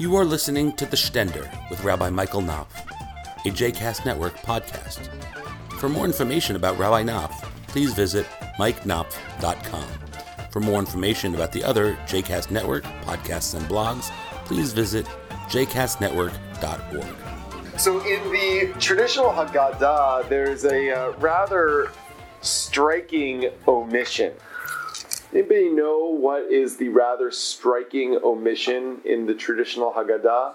You are listening to The Stender with Rabbi Michael Knopf, a JCast Network podcast. For more information about Rabbi Knopf, please visit mikeknopf.com. For more information about the other JCast Network podcasts and blogs, please visit jcastnetwork.org. So, in the traditional Haggadah, there's a uh, rather striking omission. Anybody know what is the rather striking omission in the traditional Haggadah?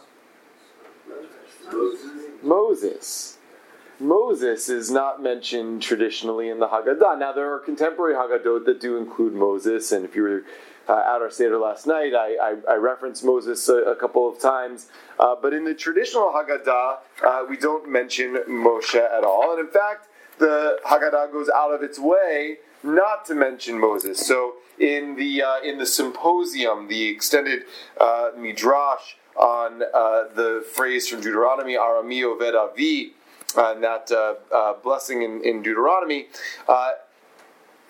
Moses. Moses is not mentioned traditionally in the Haggadah. Now, there are contemporary Haggadot that do include Moses, and if you were uh, at our Seder last night, I, I, I referenced Moses a, a, couple of times. Uh, but in the traditional Haggadah, uh, we don't mention Moshe at all. And in fact, the Haggadah goes out of its way not to mention Moses. So in the uh, in the symposium, the extended uh, midrash on uh, the phrase from Deuteronomy, Arami Oved Avi, and that uh, uh, blessing in, in Deuteronomy, uh,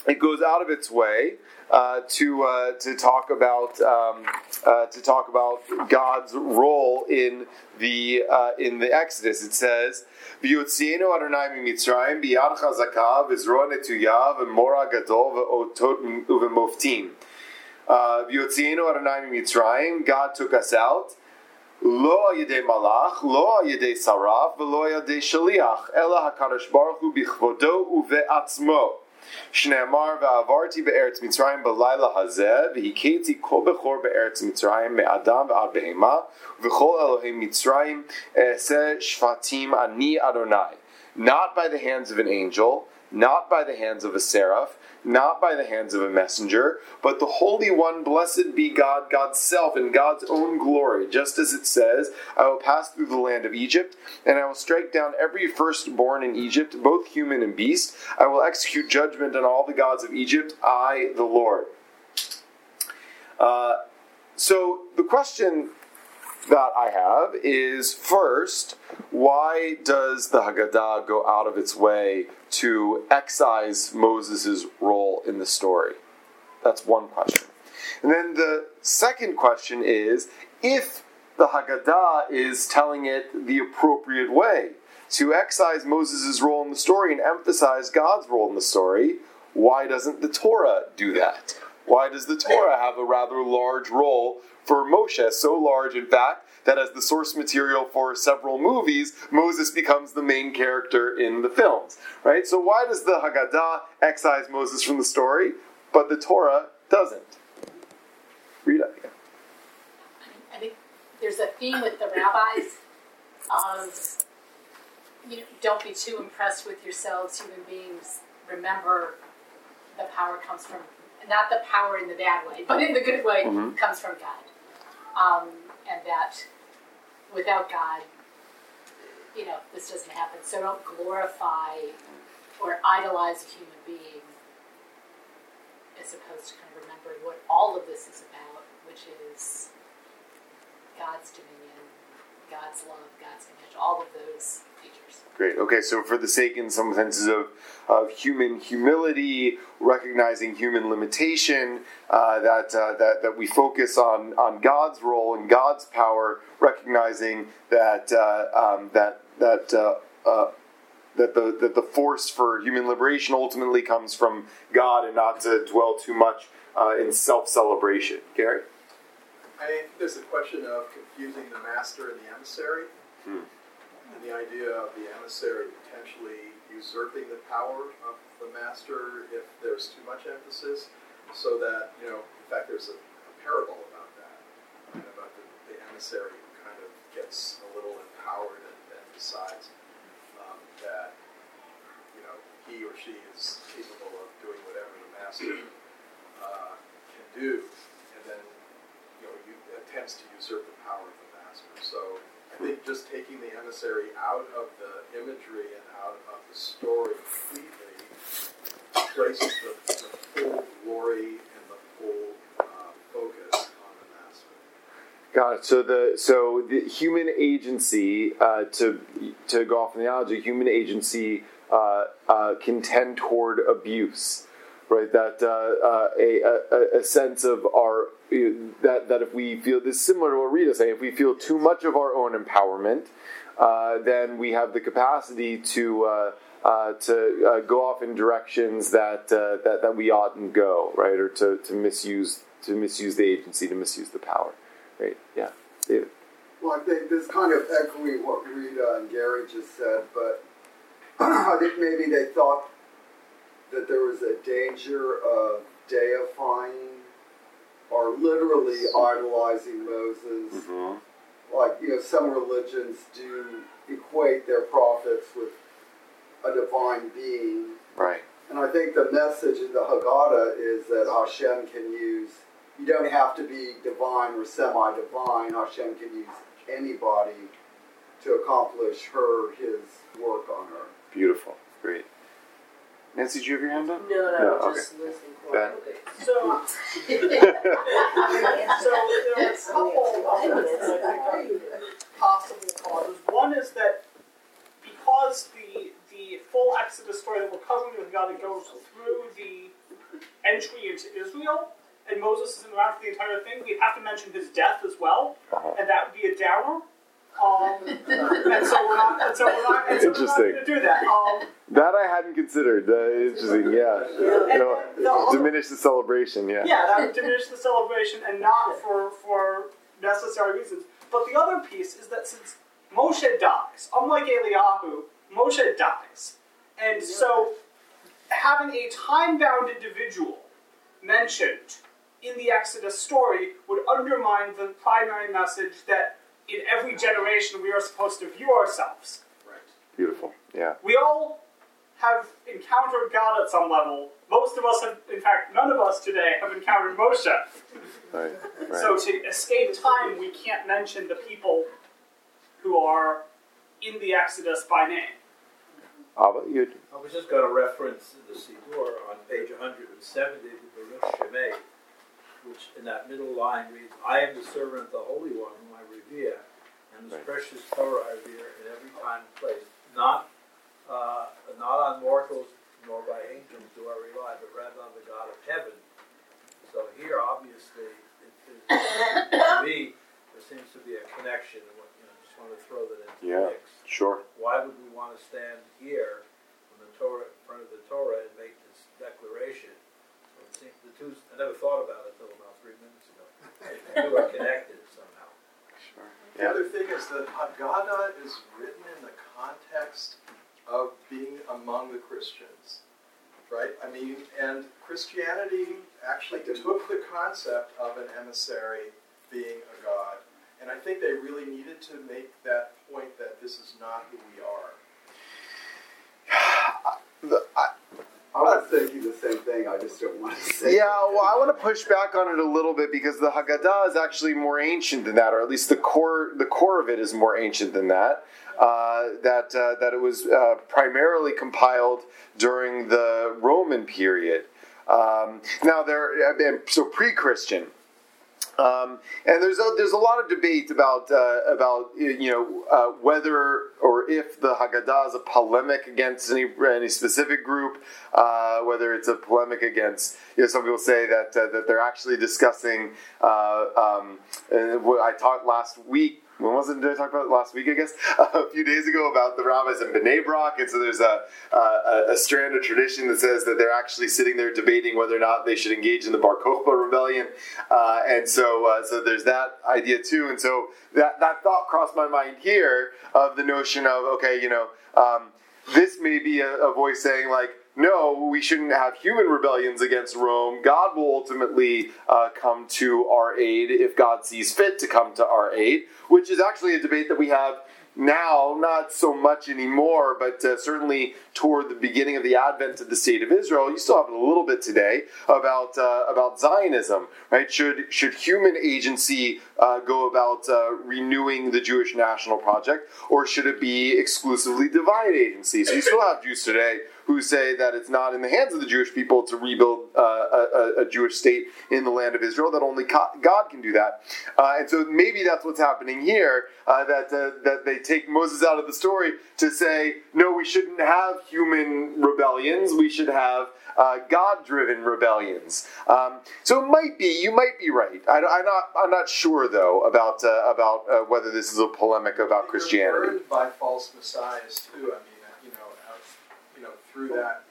it goes out of its way uh, to uh, to talk about um, uh, to talk about God's role in the uh, in the Exodus. It says, "V'yotzienu Adonai miMitzrayim biyad chazaka v'zro netuya v'mora gadol v'otot v'moftim." Uh, v'yotzienu Adonai miMitzrayim. God took us out. Lo yedei malach, lo yedei saraf, v'lo yedei shaliach, ela hakadosh baruch hu bichvodo uve'atzmo. Shneamar va'avarti be'eretz Mitzrayim b'layla hazeh v'hiketi kol bechor be'eretz Mitzrayim me'adam ve'ad behema v'chol Elohei Mitzrayim eseh shvatim ani Adonai. Not by the hands of an angel, not by the hands of a seraph, not by the hands of a messenger, but the Holy One, blessed be God, God's self, in God's own glory. Just as it says, I will pass through the land of Egypt, and I will strike down every firstborn in Egypt, both human and beast. I will execute judgment on all the gods of Egypt, I, the Lord. Uh, so the question that I have is first, why does the Haggadah go out of its way to excise Moses' role in the story? That's one question. And then the second question is if the Haggadah is telling it the appropriate way to excise Moses' role in the story and emphasize God's role in the story, why doesn't the Torah do that? Why does the Torah have a rather large role for Moshe, so large, in fact, that as the source material for several movies, Moses becomes the main character in the films. Right? So why does the Haggadah excise Moses from the story, but the Torah doesn't? Rita. I think there's a theme with the rabbis of you know, don't be too impressed with yourselves, human beings. Remember, the power comes from not the power in the bad way, but in the good way, mm-hmm. comes from God. Um, and that without God, you know, this doesn't happen. So don't glorify or idolize a human being as opposed to kind of remembering what all of this is about, which is God's dominion, God's love, God's image, all of those features. Great. Okay, so for the sake, in some senses, of, of human humility, recognizing human limitation, uh, that, uh, that, that we focus on, on God's role and God's power, recognizing that, uh, um, that, that, uh, uh, that, the, that the force for human liberation ultimately comes from God and not to dwell too much uh, in self celebration. Gary? I think there's a question of confusing the master and the emissary. Hmm and the idea of the emissary potentially usurping the power of the master if there's too much emphasis, so that, you know, in fact, there's a, a parable about that, right, about the, the, emissary who kind of gets a little empowered and, and decides um, that, you know, he or she is capable of doing whatever the master uh, can do, and then, you know, you, attempts to usurp the power of the master. So I think just taking the emissary out of the imagery and out of the story completely places the, the full glory and the full uh, focus on the master. Got it. So the so the human agency uh, to to go off in the analogy, human agency uh, uh, can tend toward abuse, right? That uh, uh, a, a, a sense of our that that if we feel this is similar to what Rita's saying, if we feel too much of our own empowerment, uh, then we have the capacity to. Uh, uh, to uh, go off in directions that, that that we oughtn't go, right, or to, to misuse to misuse the agency, to misuse the power, right? Yeah, David. Well, I think this kind of echoing what Rita and Gary just said, but I think maybe they thought that there was a danger of deifying or literally idolizing Moses. Mm-hmm. Like, you know, some religions do equate their prophets with a divine being. Right. And I think the message in the Haggadah is that Hashem can use, you don't have to be divine or semi divine. Hashem can use anybody to accomplish her, his work on her. Beautiful. Great. Nancy, did you have your hand up? No, no, no just okay. listening. Ben. Okay. So, uh, so there are a couple of possible causes. One is that because the the full Exodus story that we're covering with God that goes through the entry into Israel, and Moses isn't around for the entire thing, we have to mention his death as well, uh-huh. and that would be a downer. Um, and so we're not, and so we're not, and so Interesting. We're not going to do that. Um, that I hadn't considered. Uh, interesting, yeah. You know, the, diminish the celebration, yeah. Yeah, that would diminish the celebration, and not for for necessary reasons. But the other piece is that since Moshe dies, unlike Eliyahu, Moshe dies. And so having a time bound individual mentioned in the Exodus story would undermine the primary message that in every generation we are supposed to view ourselves. Right. Beautiful. Yeah. We all have encountered God at some level. Most of us have, in fact, none of us today have encountered Moshe. Right. right. So to escape time, we can't mention the people who are in the Exodus by name. Ah, Abba, you I was just going to reference the Siddur on page 170, of the Baruch Shemay, which in that middle line reads, I am the servant of the Holy One whom I revere, and this right. precious Torah I revere every time and place. Not, uh, not on mortals nor by angels do I rely, but rather on the God of heaven. So here, obviously, it, it, to me, there seems to be a connection. And what, you know, just want to throw that into yeah. the mix. Sure. Why would we want to stand here in the Torah, in front of the Torah, and make this declaration? Well, it seems the two. I never thought about it until about three minutes ago. The two are connected somehow. Sure. The other thing is that Haggadah is written in the context of being among the Christians, right? I mean, and Christianity actually took the concept of an emissary being a god and I think they really needed to make that point that this is not who we are. I was thinking the same thing. I just don't want to say. Yeah, well, I want to push back on it a little bit because the Haggadah is actually more ancient than that, or at least the core the core of it is more ancient than that. Uh, that uh, that it was uh, primarily compiled during the Roman period. Um, now there, so pre-Christian. Um, and there's a, there's a lot of debate about uh, about you know uh, whether or if the Haggadah is a polemic against any any specific group, uh, whether it's a polemic against you know some people say that uh, that they're actually discussing. Uh, um, I talked last week when was it? Did I talk about last week? I guess a few days ago about the rabbis in Bnei Brak, and so there's a, a, a strand of tradition that says that they're actually sitting there debating whether or not they should engage in the Bar Kokhba rebellion, uh, and so uh, so there's that idea too, and so that that thought crossed my mind here of the notion of okay, you know, um, this may be a, a voice saying like no, we shouldn't have human rebellions against Rome. God will ultimately uh, come to our aid if God sees fit to come to our aid, which is actually a debate that we have now, not so much anymore, but uh, certainly toward the beginning of the advent of the state of Israel, you still have it a little bit today about uh, about Zionism, right? Should should human agency uh, go about uh, renewing the Jewish national project, or should it be exclusively divine agency? So you still have Jews today who say that it's not in the hands of the Jewish people to rebuild uh, a, a, Jewish state in the land of Israel, that only God can do that. Uh, and so maybe that's what's happening here, uh, that, uh, that they take Moses out of the story to say, no, we shouldn't have human rebellions, we should have uh, God-driven rebellions. Um, so it might be, you might be right. I, am not, I'm not sure though about uh, about whether this is a polemic about Christianity. by false messiahs too. I mean, through that.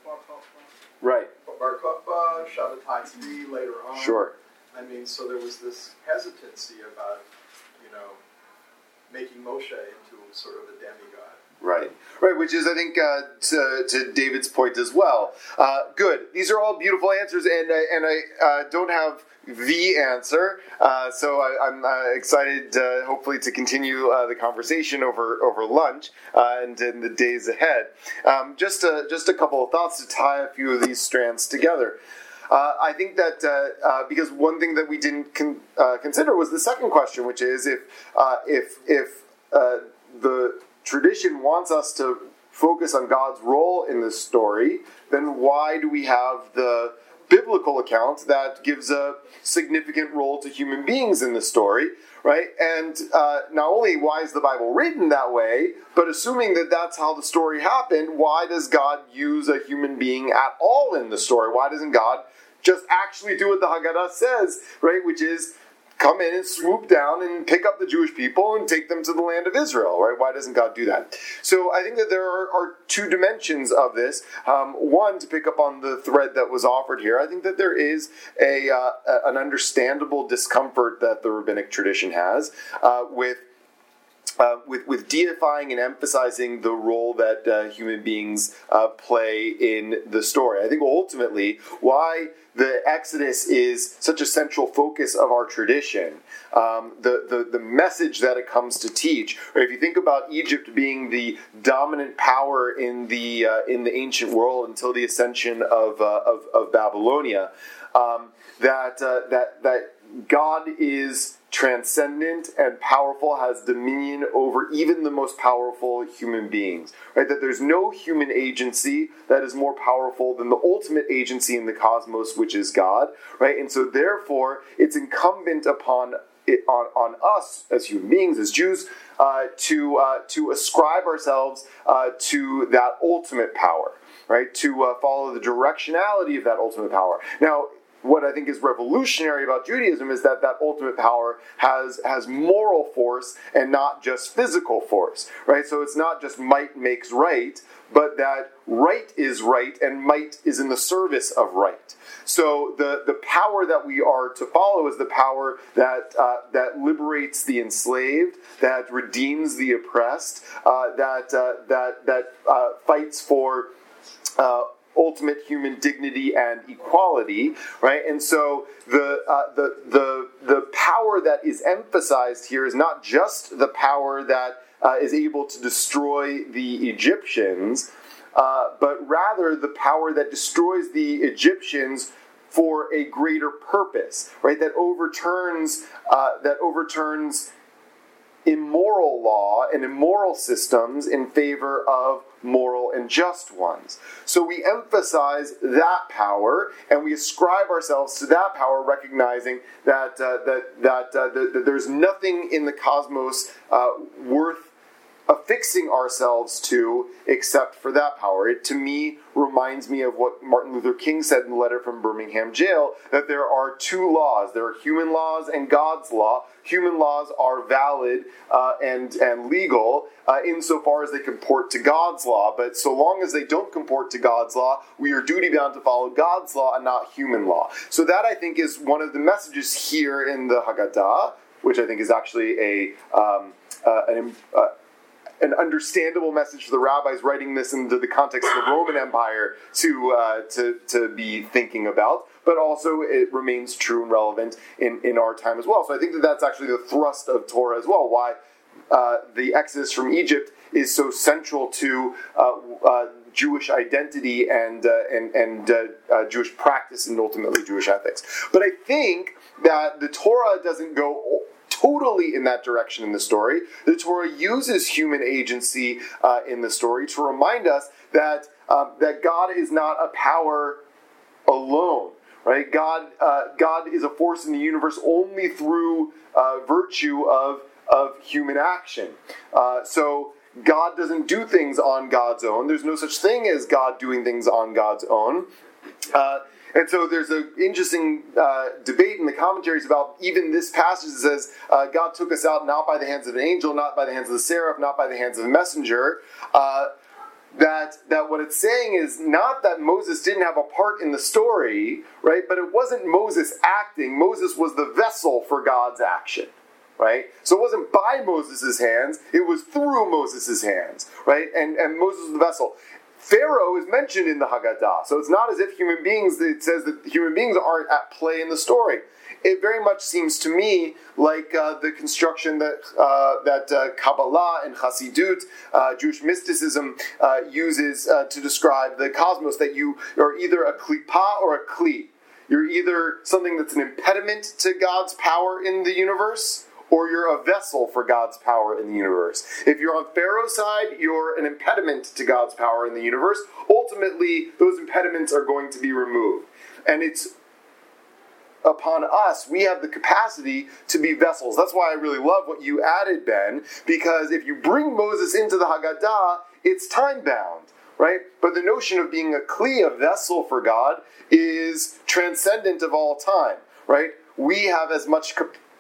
Right. Bar Kokhba, Tzvi later on. Sure. I mean, so there was this hesitancy about, you know, making Moshe into sort of a demigod. Right, right, which is, I think, uh, to, to, David's point as well. Uh, good. These are all beautiful answers, and uh, and I uh, don't have the answer. Uh, so I, am uh, excited, uh, hopefully, to continue uh, the conversation over over lunch uh, and in the days ahead. Um, just a, just a couple of thoughts to tie a few of these strands together. Uh, I think that uh, uh, because one thing that we didn't con- uh, consider was the second question, which is if if if the tradition wants us to focus on God's role in this story, then why do we have the biblical account that gives a significant role to human beings in the story, right? And uh, not only why is the Bible written that way, but assuming that that's how the story happened, why does God use a human being at all in the story? Why doesn't God just actually do what the Haggadah says, right? Which is come in and swoop down and pick up the Jewish people and take them to the land of Israel, right? Why doesn't God do that? So I think that there are, are two dimensions of this. Um, one, to pick up on the thread that was offered here, I think that there is a uh, an understandable discomfort that the rabbinic tradition has uh, with uh, with, with deifying and emphasizing the role that uh, human beings uh, play in the story. I think ultimately why the Exodus is such a central focus of our tradition, um, the, the, the message that it comes to teach. Or if you think about Egypt being the dominant power in the, uh, in the ancient world until the ascension of, uh, of, of, Babylonia, um, that, uh, that, that God is transcendent and powerful, has dominion over even the most powerful human beings. Right? That there's no human agency that is more powerful than the ultimate agency in the cosmos, which is God. Right? And so therefore, it's incumbent upon it, on, on us as human beings, as Jews, uh, to uh, to ascribe ourselves uh, to that ultimate power, right? To uh, follow the directionality of that ultimate power. Now, what I think is revolutionary about Judaism is that that ultimate power has has moral force and not just physical force, right? So it's not just might makes right, but that right is right and might is in the service of right. So the, the power that we are to follow is the power that uh, that liberates the enslaved, that redeems the oppressed, uh, that uh, that that uh, fights for uh, ultimate human dignity and equality, right? And so the uh, the the the power that is emphasized here is not just the power that uh, is able to destroy the Egyptians, uh, but rather the power that destroys the Egyptians for a greater purpose, right? That overturns uh, that overturns immoral law and immoral systems in favor of moral, and just ones. So we emphasize that power and we ascribe ourselves to that power, recognizing that, uh, that, that, uh, that, that, there's nothing in the cosmos uh, worth affixing ourselves to except for that power. It to me reminds me of what Martin Luther King said in the letter from Birmingham jail that there are two laws there are human laws and God's law. Human laws are valid uh, and, and legal uh, insofar as they comport to God's law, but so long as they don't comport to God's law, we are duty bound to follow God's law and not human law. So, that I think is one of the messages here in the Haggadah, which I think is actually a um, uh, an, uh, an understandable message for the rabbis writing this into the context of the Roman Empire to uh, to to be thinking about. But also, it remains true and relevant in, in our time as well. So I think that that's actually the thrust of Torah as well. Why uh, the Exodus from Egypt is so central to uh, uh, Jewish identity and uh, and and uh, uh, Jewish practice and ultimately Jewish ethics. But I think that the Torah doesn't go totally in that direction in the story. The Torah uses human agency uh, in the story to remind us that um, that God is not a power alone. Right? God uh, God is a force in the universe only through uh, virtue of of human action. so God doesn't do things on God's own. There's no such thing as God doing things on God's own. Uh, and so there's an interesting uh, debate in the commentaries about even this passage that says uh, God took us out not by the hands of an angel, not by the hands of the seraph, not by the hands of a messenger. Uh, that that what it's saying is not that Moses didn't have a part in the story, right? But it wasn't Moses acting. Moses was the vessel for God's action right? So it wasn't by Moses' hands, it was through Moses' hands, right? And, and Moses was the vessel. Pharaoh is mentioned in the Haggadah, so it's not as if human beings, it says that human beings aren't at play in the story. It very much seems to me like uh, the construction that uh, that uh, Kabbalah and Hasidut, uh, Jewish mysticism, uh, uses uh, to describe the cosmos. That you are either a klipa or a kli. You're either something that's an impediment to God's power in the universe, or you're a vessel for God's power in the universe. If you're on Pharaoh's side, you're an impediment to God's power in the universe. Ultimately, those impediments are going to be removed. And it's upon us, we have the capacity to be vessels. That's why I really love what you added, Ben, because if you bring Moses into the Haggadah, it's time bound, right? But the notion of being a kli, a vessel for God, is transcendent of all time, right? We have as much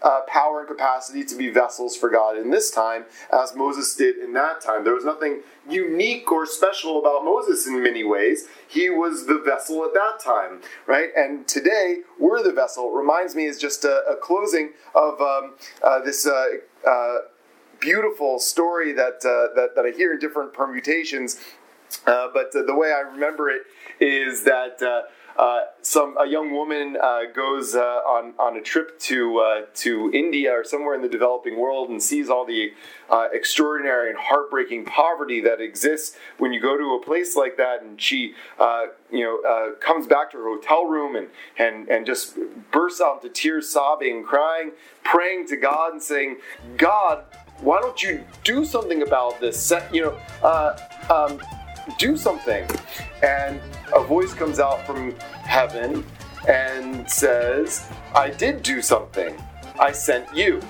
uh, power and capacity to be vessels for God in this time as Moses did in that time. There was nothing unique or special about Moses in many ways. He was the vessel at that time, right? And today, we're the vessel. It reminds me is just a, a closing of um, uh, this. Uh, uh beautiful story that, uh, that, that I hear in different permutations, uh, but the way I remember it is that uh, some a young woman uh, goes uh, on on a trip to uh, to India or somewhere in the developing world and sees all the uh, extraordinary and heartbreaking poverty that exists when you go to a place like that, and she you know comes back to her hotel room and and and just bursts out into tears, sobbing, crying, praying to God and saying, God. Why don't you do something about this? You know, um, do something. And a voice comes out from heaven and says, I did do something. I sent you.